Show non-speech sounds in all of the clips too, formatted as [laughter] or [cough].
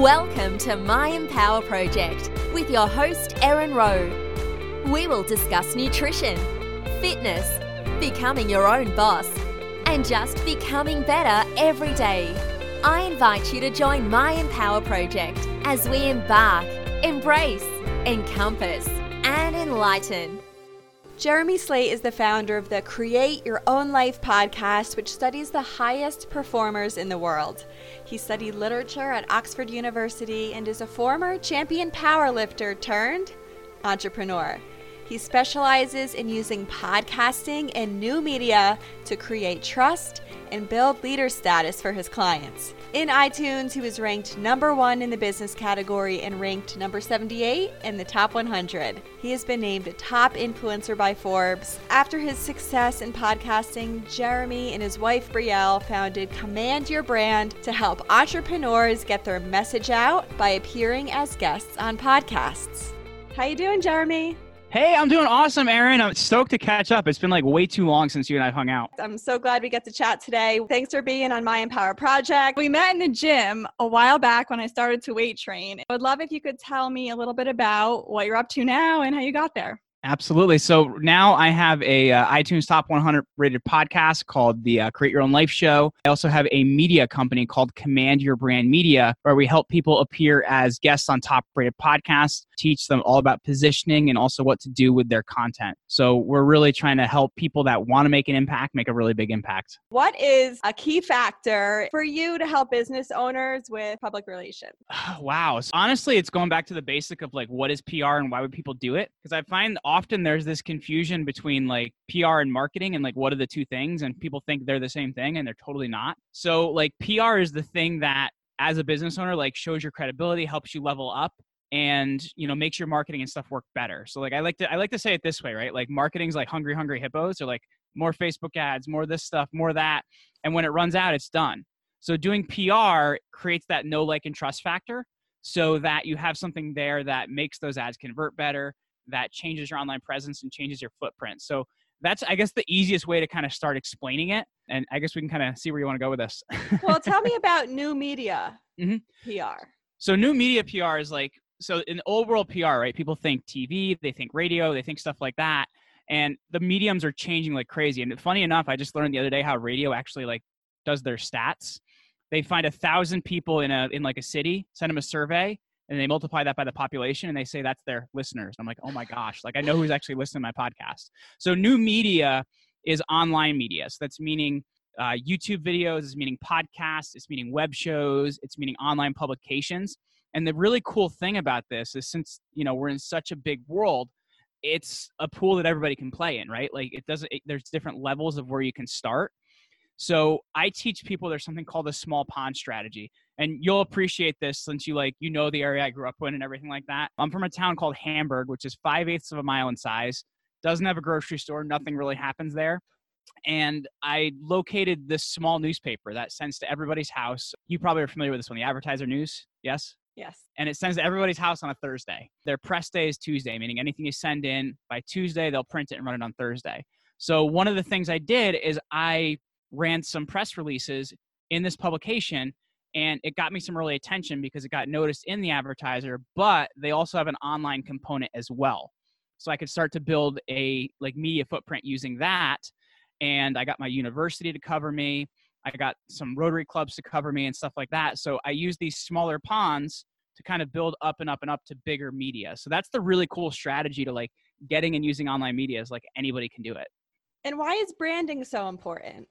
Welcome to My Empower Project with your host, Erin Rowe. We will discuss nutrition, fitness, becoming your own boss, and just becoming better every day. I invite you to join My Empower Project as we embark, embrace, encompass, and enlighten. Jeremy Slate is the founder of the Create Your Own Life podcast, which studies the highest performers in the world. He studied literature at Oxford University and is a former champion powerlifter turned entrepreneur. He specializes in using podcasting and new media to create trust and build leader status for his clients. In iTunes, he was ranked number one in the business category and ranked number 78 in the top 100. He has been named a top influencer by Forbes. After his success in podcasting, Jeremy and his wife Brielle founded Command Your Brand to help entrepreneurs get their message out by appearing as guests on podcasts. How you doing, Jeremy? Hey, I'm doing awesome, Erin. I'm stoked to catch up. It's been like way too long since you and I hung out. I'm so glad we get to chat today. Thanks for being on My Empower Project. We met in the gym a while back when I started to weight train. I would love if you could tell me a little bit about what you're up to now and how you got there. Absolutely. So now I have a uh, iTunes Top 100 rated podcast called the uh, Create Your Own Life Show. I also have a media company called Command Your Brand Media, where we help people appear as guests on top rated podcasts, teach them all about positioning and also what to do with their content. So we're really trying to help people that want to make an impact make a really big impact. What is a key factor for you to help business owners with public relations? [sighs] wow. So honestly, it's going back to the basic of like what is PR and why would people do it? Because I find often there's this confusion between like PR and marketing and like what are the two things and people think they're the same thing and they're totally not. So like PR is the thing that as a business owner like shows your credibility, helps you level up and you know makes your marketing and stuff work better. So like I like to I like to say it this way, right? Like marketing's like hungry hungry hippos or like more Facebook ads, more this stuff, more that and when it runs out it's done. So doing PR creates that no like and trust factor so that you have something there that makes those ads convert better that changes your online presence and changes your footprint. So that's I guess the easiest way to kind of start explaining it. And I guess we can kind of see where you want to go with this. well, tell me [laughs] about new media mm-hmm. PR. So new media PR is like so in the old world PR, right? People think TV, they think radio, they think stuff like that. And the mediums are changing like crazy. And funny enough, I just learned the other day how radio actually like does their stats. They find a thousand people in a in like a city, send them a survey, and they multiply that by the population and they say that's their listeners. I'm like, oh my gosh, like I know who's actually listening to my podcast. So new media is online media. So that's meaning uh, YouTube videos, it's meaning podcasts, it's meaning web shows, it's meaning online publications. And the really cool thing about this is since you know we're in such a big world, it's a pool that everybody can play in, right? Like it doesn't. It, there's different levels of where you can start. So I teach people there's something called a small pond strategy. And you'll appreciate this since you like you know the area I grew up in and everything like that. I'm from a town called Hamburg, which is five eighths of a mile in size. Doesn't have a grocery store. Nothing really happens there. And I located this small newspaper that sends to everybody's house. You probably are familiar with this one, the Advertiser News. Yes. Yes. And it sends to everybody's house on a Thursday. Their press day is Tuesday, meaning anything you send in by Tuesday, they'll print it and run it on Thursday. So one of the things I did is I ran some press releases in this publication and it got me some early attention because it got noticed in the advertiser but they also have an online component as well. So i could start to build a like media footprint using that and i got my university to cover me. I got some rotary clubs to cover me and stuff like that. So i use these smaller ponds to kind of build up and up and up to bigger media. So that's the really cool strategy to like getting and using online media is like anybody can do it. And why is branding so important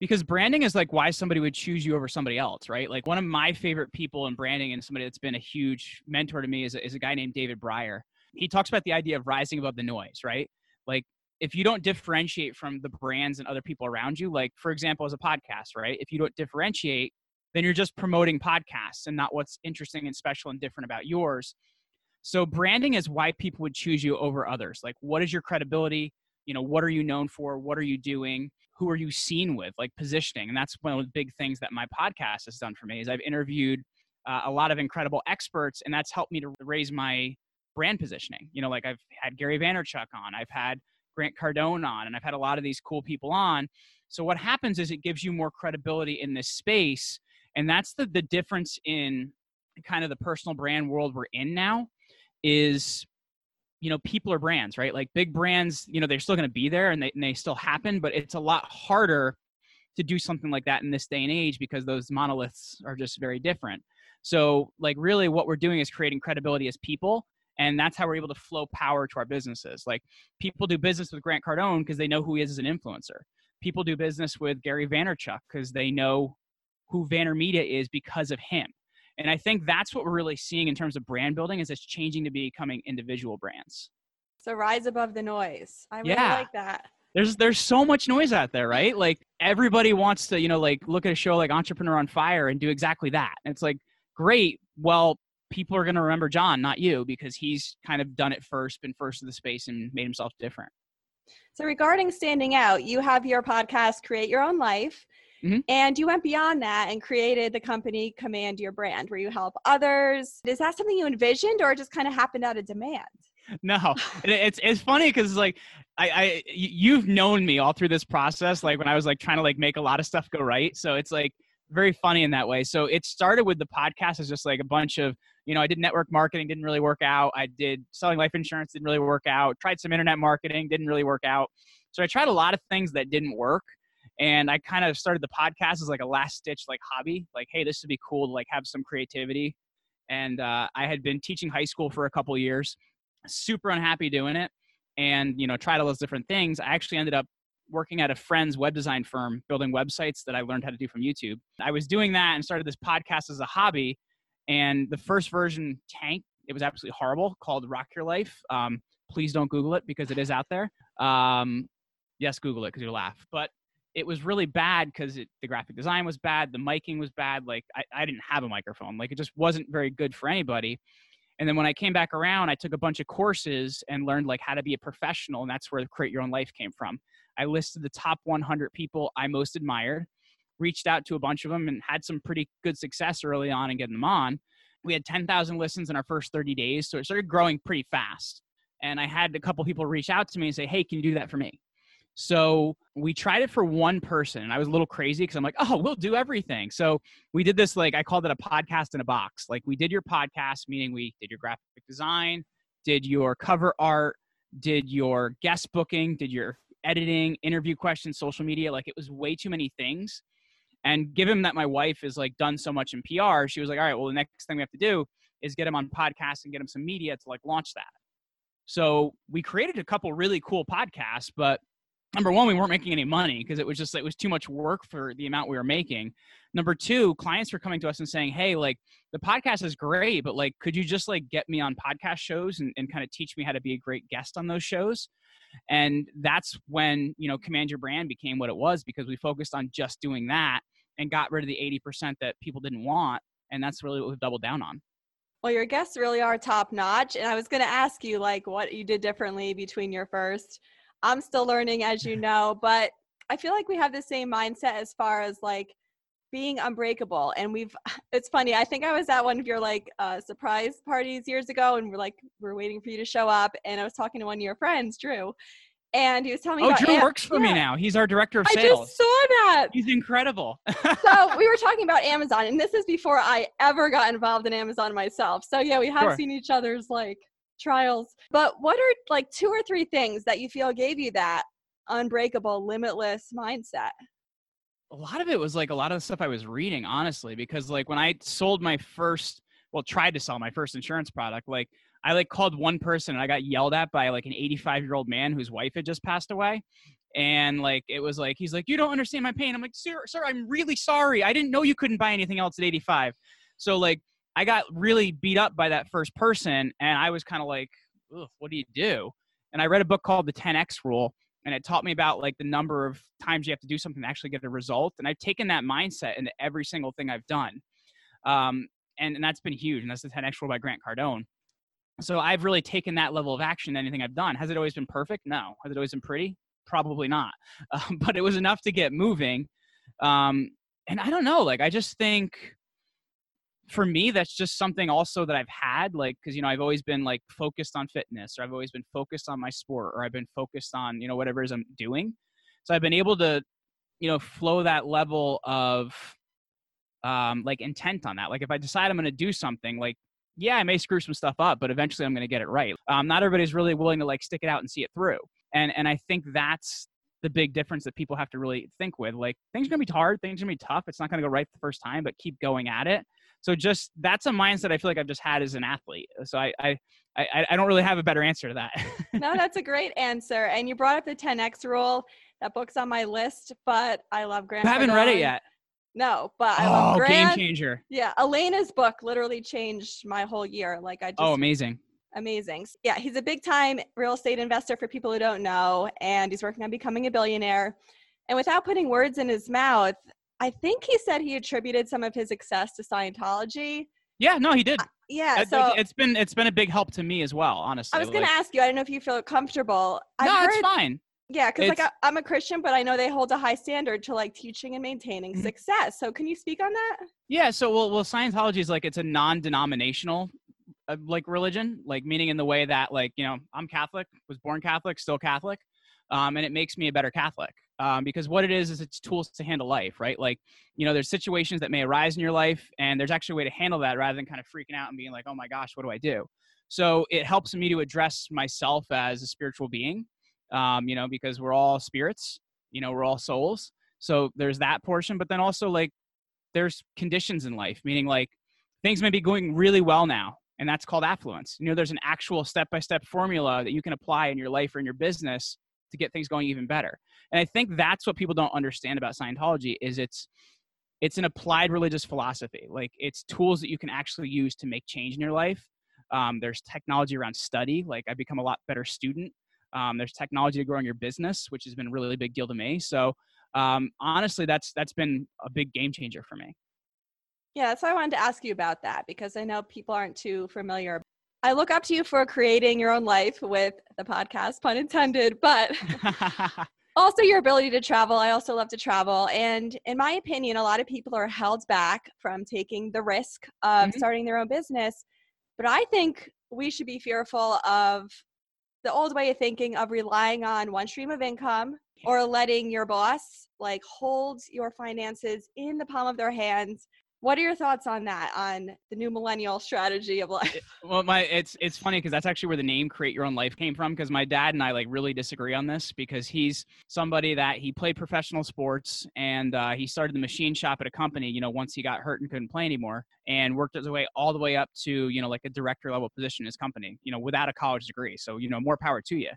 because branding is like why somebody would choose you over somebody else, right? Like one of my favorite people in branding and somebody that's been a huge mentor to me is a, is a guy named David Breyer. He talks about the idea of rising above the noise, right? Like if you don't differentiate from the brands and other people around you, like for example, as a podcast, right? If you don't differentiate, then you're just promoting podcasts and not what's interesting and special and different about yours. So branding is why people would choose you over others. Like what is your credibility? You know, what are you known for? What are you doing? who are you seen with like positioning and that's one of the big things that my podcast has done for me is i've interviewed uh, a lot of incredible experts and that's helped me to raise my brand positioning you know like i've had gary vaynerchuk on i've had grant cardone on and i've had a lot of these cool people on so what happens is it gives you more credibility in this space and that's the the difference in kind of the personal brand world we're in now is you know people are brands right? Like big brands you know they're still going to be there and they, and they still happen but it's a lot harder to do something like that in this day and age because those monoliths are just very different. So like really what we're doing is creating credibility as people and that's how we're able to flow power to our businesses. Like people do business with grant cardone because they know who he is as an influencer. People do business with gary vaynerchuk because they know who VaynerMedia is because of him and i think that's what we're really seeing in terms of brand building is it's changing to becoming individual brands So rise above the noise. I really Yeah. like that. there's there's so much noise out there right like everybody wants to you know like look at a show like entrepreneur on fire and do exactly that and it's like great well people are going to remember john not you because he's kind of done it first been first in the space and made himself different So, regarding standing out, you have your podcast, Create Your Own Life, Mhm. and you went beyond that and created the company Command Your Brand, where you help others. Is that something you envisioned, or just kind of happened out of demand? no it's it's funny because like I you've known me all through this process like when i was like trying to like make a lot of stuff go right so it's like very funny in that way so it started with the podcast as just like a bunch of you know i did network marketing didn't really work out i did selling life insurance didn't really work out tried some internet marketing didn't really work out so i tried a lot of things that didn't work and i kind of started the podcast as like a last stitch like hobby like hey this would be cool to like have some creativity. And uh, i had been teaching high school for a couple years super unhappy doing it and you know tried all those different things. I actually ended up working at a friend's web design firm building websites that i learned how to do from youtube. I was doing that and started this podcast as a hobby and the first version tanked. It was absolutely horrible called rock your life. Um, please don't google it because it is out there. Um, yes google it because you'll laugh but it was really bad because the graphic design was bad the miking was bad like I, I didn't have a microphone like it just wasn't very good for anybody and then when I came back around, I took a bunch of courses and learned like how to be a professional, and that's where Create Your Own Life came from. I listed the top 100 people I most admired, reached out to a bunch of them, and had some pretty good success early on in getting them on. We had 10,000 listens in our first 30 days, so it started growing pretty fast. And I had a couple people reach out to me and say, "Hey, can you do that for me?" So we tried it for one person, and I was a little crazy because I'm like, "Oh, we'll do everything." So we did this like I called it a podcast in a box. Like we did your podcast, meaning we did your graphic design, did your cover art, did your guest booking, did your editing, interview questions, social media. Like it was way too many things. And given that my wife is like done so much in PR, she was like, "All right, well, the next thing we have to do is get him on podcasts and get him some media to like launch that." So we created a couple really cool podcasts, but number one, we weren't making any money because it was just it was too much work for the amount we were making. Number two, clients were coming to us and saying, "Hey, like the podcast is great, but like, could you just like get me on podcast shows and, and kind of teach me how to be a great guest on those shows?" And that's when you know Command Your Brand became what it was because we focused on just doing that and got rid of the eighty percent that people didn't want, and that's really what we've doubled down on. Well, your guests really are top notch. And I was going to ask you, like, what you did differently between your first. I'm still learning, as you know, but I feel like we have the same mindset as far as like being unbreakable. And we've, [laughs] it's funny. I think I was at one of your like uh, surprise parties years ago, and we're like, we're waiting for you to show up. And I was talking to one of your friends, Drew, and he was telling me Oh, about Drew Am- works for me now. He's our director of sales. I just saw that. He's incredible. so [laughs] we were talking about Amazon, and this is before I ever got involved in Amazon myself. So yeah, we have Sure. seen each other's like trials. But what are like two or three things that you feel gave you that unbreakable, limitless mindset? a lot of it was like a lot of the stuff I was reading, honestly, because like when I sold my first, well, tried to sell my first insurance product, like I like called one person and I got yelled at by like an 85 year old man whose wife had just passed away. And like it was like he's like, You don't understand my pain. I'm like, sir, sir, I'm really sorry. I didn't know you couldn't buy anything else at 85. So like I got really beat up by that first person and I was kind of like, what do you do? And I read a book called The 10X Rule and it taught me about like the number of times you have to do something to actually get a result and i've taken that mindset into every single thing i've done. Um, and, and that's been huge and that's the 10x rule by grant cardone. So i've really taken that level of action in anything i've done. Has it always been perfect? No. Has it always been pretty? Probably not. [laughs] But it was enough to get moving. Um, and i don't know like i just think for me that's just something also that i've had like because you know i've always been like focused on fitness or i've always been focused on my sport or i've been focused on you know whatever it is i'm doing so i've been able to you know flow that level of um, like intent on that. Like if I decide I'm going to do something, like yeah, I may screw some stuff up, but eventually I'm going to get it right. Um, not everybody's really willing to like stick it out and see it through. And and I think that's the big difference that people have to really think with. Like things are going to be hard, things are going to be tough. It's not going to go right the first time, but keep going at it. So just that's a mindset I feel like I've just had as an athlete. So I I I, I don't really have a better answer to that. no, [laughs] that's a great answer. And you brought up the 10x rule. That book's on my list, but I love Grant. I haven't Cardone. read it yet. No, but I oh, love Grant. game changer. Yeah, Elena's book literally changed my whole year. Like I oh, just Oh, amazing. amazing. Yeah, he's a big time real estate investor for people who don't know, and he's working on becoming a billionaire. And without putting words in his mouth, I think he said he attributed some of his success to Scientology. Yeah, no, he did. Yeah, I- so it's been it's been a big help to me as well, honestly. I was going to ask you. I don't know if you feel comfortable. I've no, heard, it's fine. Yeah, because like I, I'm a Christian, but I know they hold a high standard to like teaching and maintaining Mhm. success. So can you speak on that? Yeah, so well, well, Scientology is like it's a non-denominational uh, like religion, like meaning in the way that like you know I'm Catholic, was born Catholic, still Catholic, um, and it makes me a better Catholic um, because what it is is it's tools to handle life, right? Like you know there's situations that may arise in your life, and there's actually a way to handle that rather than kind of freaking out and being like, oh my gosh, what do I do? So it helps me to address myself as a spiritual being, um, you know, because we're all spirits, you know, we're all souls. So there's that portion, but then also like there's conditions in life, meaning like things may be going really well now, and that's called affluence. You know, there's an actual step by step formula that you can apply in your life or in your business to get things going even better. And I think that's what people don't understand about Scientology is it's it's an applied religious philosophy. Like it's tools that you can actually use to make change in your life. Um, there's technology around study. Like I become a lot better student. Um, there's technology to growing your business, which has been a really big deal to me. So um, honestly, that's that's been a big game changer for me. Yeah, that's why I wanted to ask you about that because I know people aren't too familiar. I look up to you for creating your own life with the podcast, pun intended, but [laughs] also your ability to travel. I also love to travel. And in my opinion, a lot of people are held back from taking the risk of Mhm. starting their own business. But I think we should be fearful of the old way of thinking of relying on one stream of income or letting your boss like hold your finances in the palm of their hands. What are your thoughts on that on the new millennial strategy of life? well my it's it's funny because that's actually where the name create your own life came from because my dad and i like really disagree on this because he's somebody that he played professional sports and uh, he started the machine shop at a company you know once he got hurt and couldn't play anymore and worked his way all the way up to you know like a director level position in his company you know without a college degree so you know more power to you.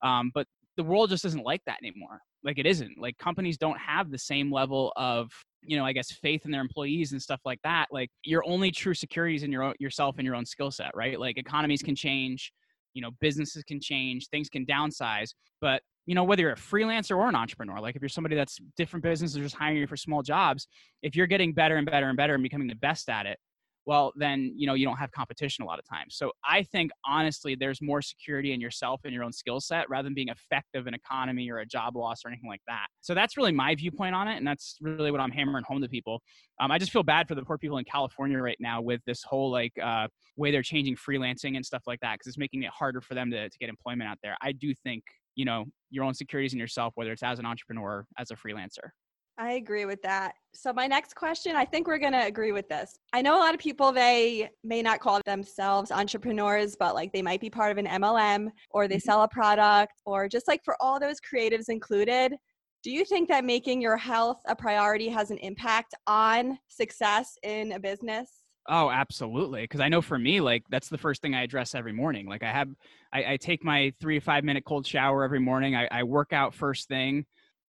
Um, but the world just isn't like that anymore. Like it isn't. Like companies don't have the same level of you know i guess faith in their employees and stuff like that like your only true security is in your own, yourself and your own skill set right? Like economies can change you know businesses can change things can downsize but you know whether you're a freelancer or an entrepreneur like if you're somebody that's different businesses just hiring you for small jobs if you're getting better and better and better and becoming the best at it well then you know you don't have competition a lot of times. So i think honestly there's more security in yourself and your own skill set rather than being effective in an economy or a job loss or anything like that. So that's really my viewpoint on it and that's really what i'm hammering home to people. Um, i just feel bad for the poor people in california right now with this whole like uh, way they're changing freelancing and stuff like that because it's making it harder for them to, to get employment out there. I do think you know your own securities in yourself whether it's as an entrepreneur as a freelancer I agree with that. So my next question, I think we're going to agree with this. I know a lot of people they may not call themselves entrepreneurs, but like they might be part of an MLM or they Mhm. sell a product or just like for all those creatives included, do you think that making your health a priority has an impact on success in a business? Oh, absolutely. Because I know for me, like that's the first thing I address every morning. Like I have, I, I take my three to five minute cold shower every morning. I, I work out first thing.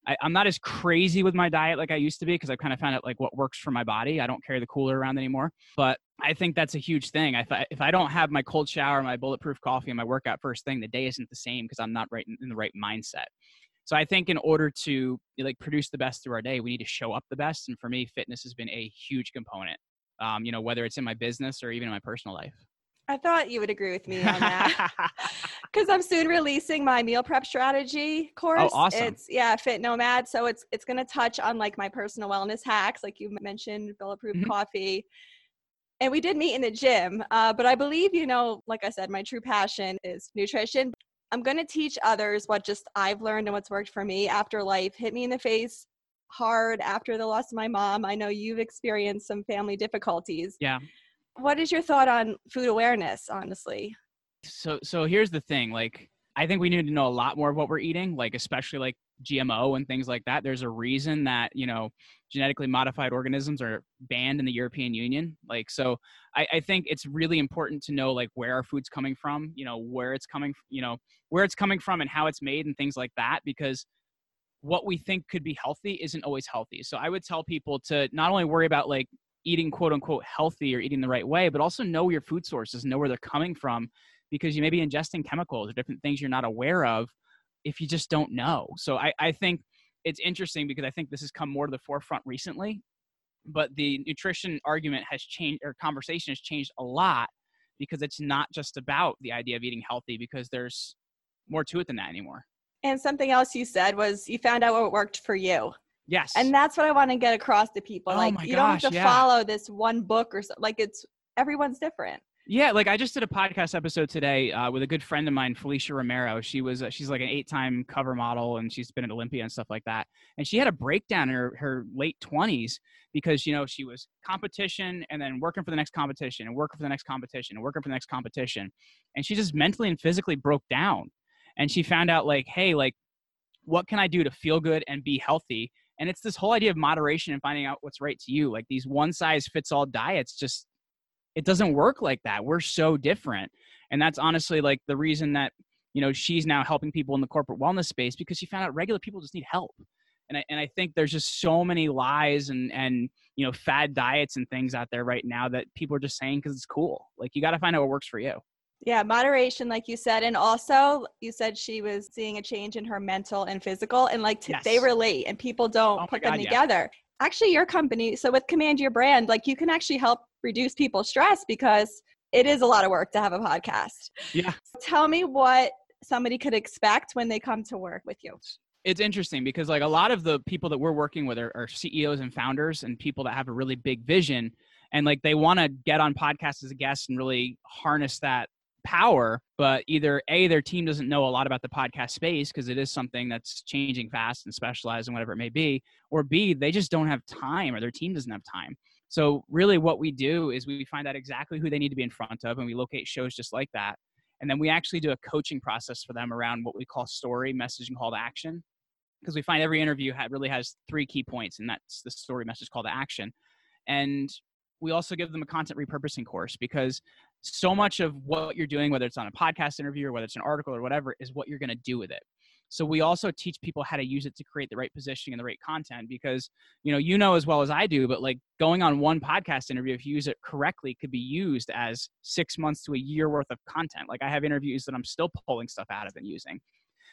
I, I'm not as crazy with my diet like I used to be because I've kind of found out like what works for my body. I don't carry the cooler around anymore, but I think that's a huge thing. If I, if I don't have my cold shower, my bulletproof coffee, and my workout first thing, the day isn't the same because I'm not right in, in the right mindset. So I think in order to like produce the best through our day, we need to show up the best. And for me, fitness has been a huge component um, you know, whether it's in my business or even in my personal life. I thought you would agree with me on that. [laughs] because I'm soon releasing my meal prep strategy course. Oh, awesome. It's yeah, Fit Nomad. So it's it's gonna touch on like my personal wellness hacks, like you mentioned, bulletproof Mhm. coffee. And we did meet in the gym, uh, but I believe you know, like I said, my true passion is nutrition. I'm gonna teach others what just I've learned and what's worked for me after life hit me in the face hard after the loss of my mom. I know you've experienced some family difficulties. Yeah. What is your thought on food awareness, honestly? So so here's the thing, like I think we need to know a lot more of what we're eating, like especially like GMO and things like that. There's a reason that, you know, genetically modified organisms are banned in the European Union. Like, so I, I, think it's really important to know like where our food's coming from, you know, where it's coming, you know, where it's coming from and how it's made and things like that, because what we think could be healthy isn't always healthy. So I would tell people to not only worry about like eating quote unquote healthy or eating the right way, but also know your food sources, know where they're coming from because you may be ingesting chemicals or different things you're not aware of if you just don't know. So I, I think it's interesting because I think this has come more to the forefront recently, but the nutrition argument has changed or conversation has changed a lot because it's not just about the idea of eating healthy because there's more to it than that anymore. And something else you said was you found out what worked for you. Yes. And that's what I want to get across to people. Oh like you gosh, don't have to yeah. follow this one book or so, like it's everyone's different. Yeah, like I just did a podcast episode today uh, with a good friend of mine, Felicia Romero. She was uh, she's like an eight-time cover model, and she's been at Olympia and stuff like that. And she had a breakdown in her, her late twenties because you know she was competition and then working for the next competition and working for the next competition and working for the next competition, and she just mentally and physically broke down. And she found out like, hey, like, what can I do to feel good and be healthy? And it's this whole idea of moderation and finding out what's right to you. Like these one size fits all diets just it doesn't work like that. We're so different. And that's honestly like the reason that, you know, she's now helping people in the corporate wellness space because she found out regular people just need help. And I, and I think there's just so many lies and, and, you know, fad diets and things out there right now that people are just saying because it's cool. Like you got to find out what works for you. Yeah, moderation, like you said. And also, you said she was seeing a change in her mental and physical, and like t- Yes. they relate, and people don't Oh put them God, yeah. together. Actually, your company, so with Command Your Brand, like you can actually help reduce people's stress because it is a lot of work to have a podcast. Yeah. Tell me what somebody could expect when they come to work with you. it's interesting because like a lot of the people that we're working with are, are CEOs and founders and people that have a really big vision and like they want to get on podcasts as a guest and really harness that power but either a their team doesn't know a lot about the podcast space because it is something that's changing fast and specialized and whatever it may be or b they just don't have time or their team doesn't have time so really what we do is we find out exactly who they need to be in front of and we locate shows just like that and then we actually do a coaching process for them around what we call story message and call to action because we find every interview really has three key points, and that's the story message call to action. And we also give them a content repurposing course because so much of what you're doing, whether it's on a podcast interview or whether it's an article or whatever, is what you're going to do with it. So we also teach people how to use it to create the right positioning and the right content because you know you know as well as I do, but like going on one podcast interview, if you use it correctly, could be used as six months to a year worth of content. Like I have interviews that I'm still pulling stuff out of and using.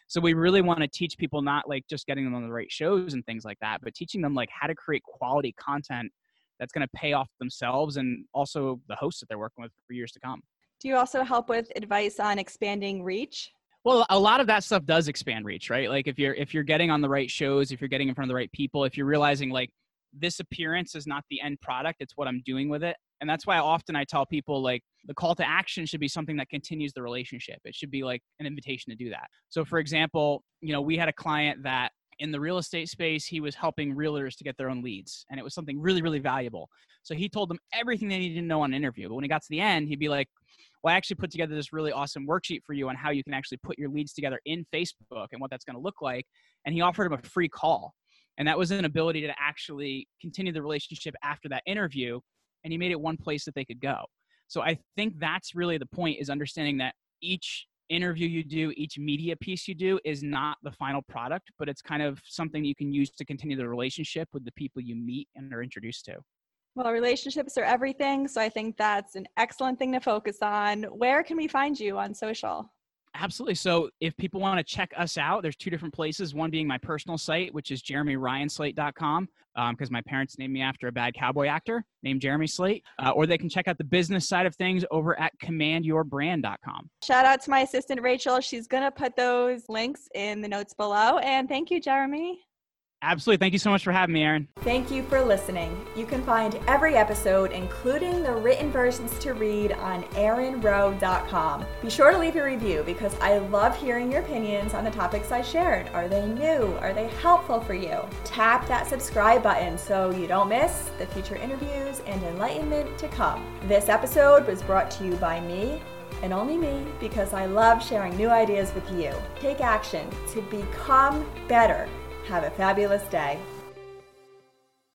So we really want to teach people not like just getting them on the right shows and things like that, but teaching them like how to create quality content that's going to pay off themselves and also the hosts that they're working with for years to come. Do you also help with advice on expanding reach? Well, a lot of that stuff does expand reach, right? Like if you're if you're getting on the right shows, if you're getting in front of the right people, if you're realizing like this appearance is not the end product, it's what I'm doing with it. And that's why often I tell people like the call to action should be something that continues the relationship. It should be like an invitation to do that. So for example, you know, we had a client that in the real estate space, he was helping realtors to get their own leads. And it was something really, really valuable. So he told them everything they needed to know on an interview. But when he got to the end, he'd be like, well, I actually put together this really awesome worksheet for you on how you can actually put your leads together in Facebook and what that's going to look like. And he offered him a free call. And that was an ability to actually continue the relationship after that interview. And he made it one place that they could go. So I think that's really the point is understanding that each interview you do, each media piece you do is not the final product, but it's kind of something you can use to continue the relationship with the people you meet and are introduced to. Well, relationships are everything. So I think that's an excellent thing to focus on. Where can we find you on social? Absolutely. So if people want to check us out, there's two different places. One being my personal site, which is jeremyryanslate.com, because um, my parents named me after a bad cowboy actor named Jeremy Slate. Uh, or they can check out the business side of things over at commandyourbrand.com. Shout out to my assistant, Rachel. She's going to put those links in the notes below. And thank you, Jeremy. Absolutely. Thank you so much for having me, Erin. Thank you for listening. You can find every episode, including the written versions to read, on erinrowe.com. Be sure to leave a review because I love hearing your opinions on the topics I shared. Are they new? Are they helpful for you? Tap that subscribe button so you don't miss the future interviews and enlightenment to come. This episode was brought to you by me, and only me because I love sharing new ideas with you. Take action to become better have a fabulous day.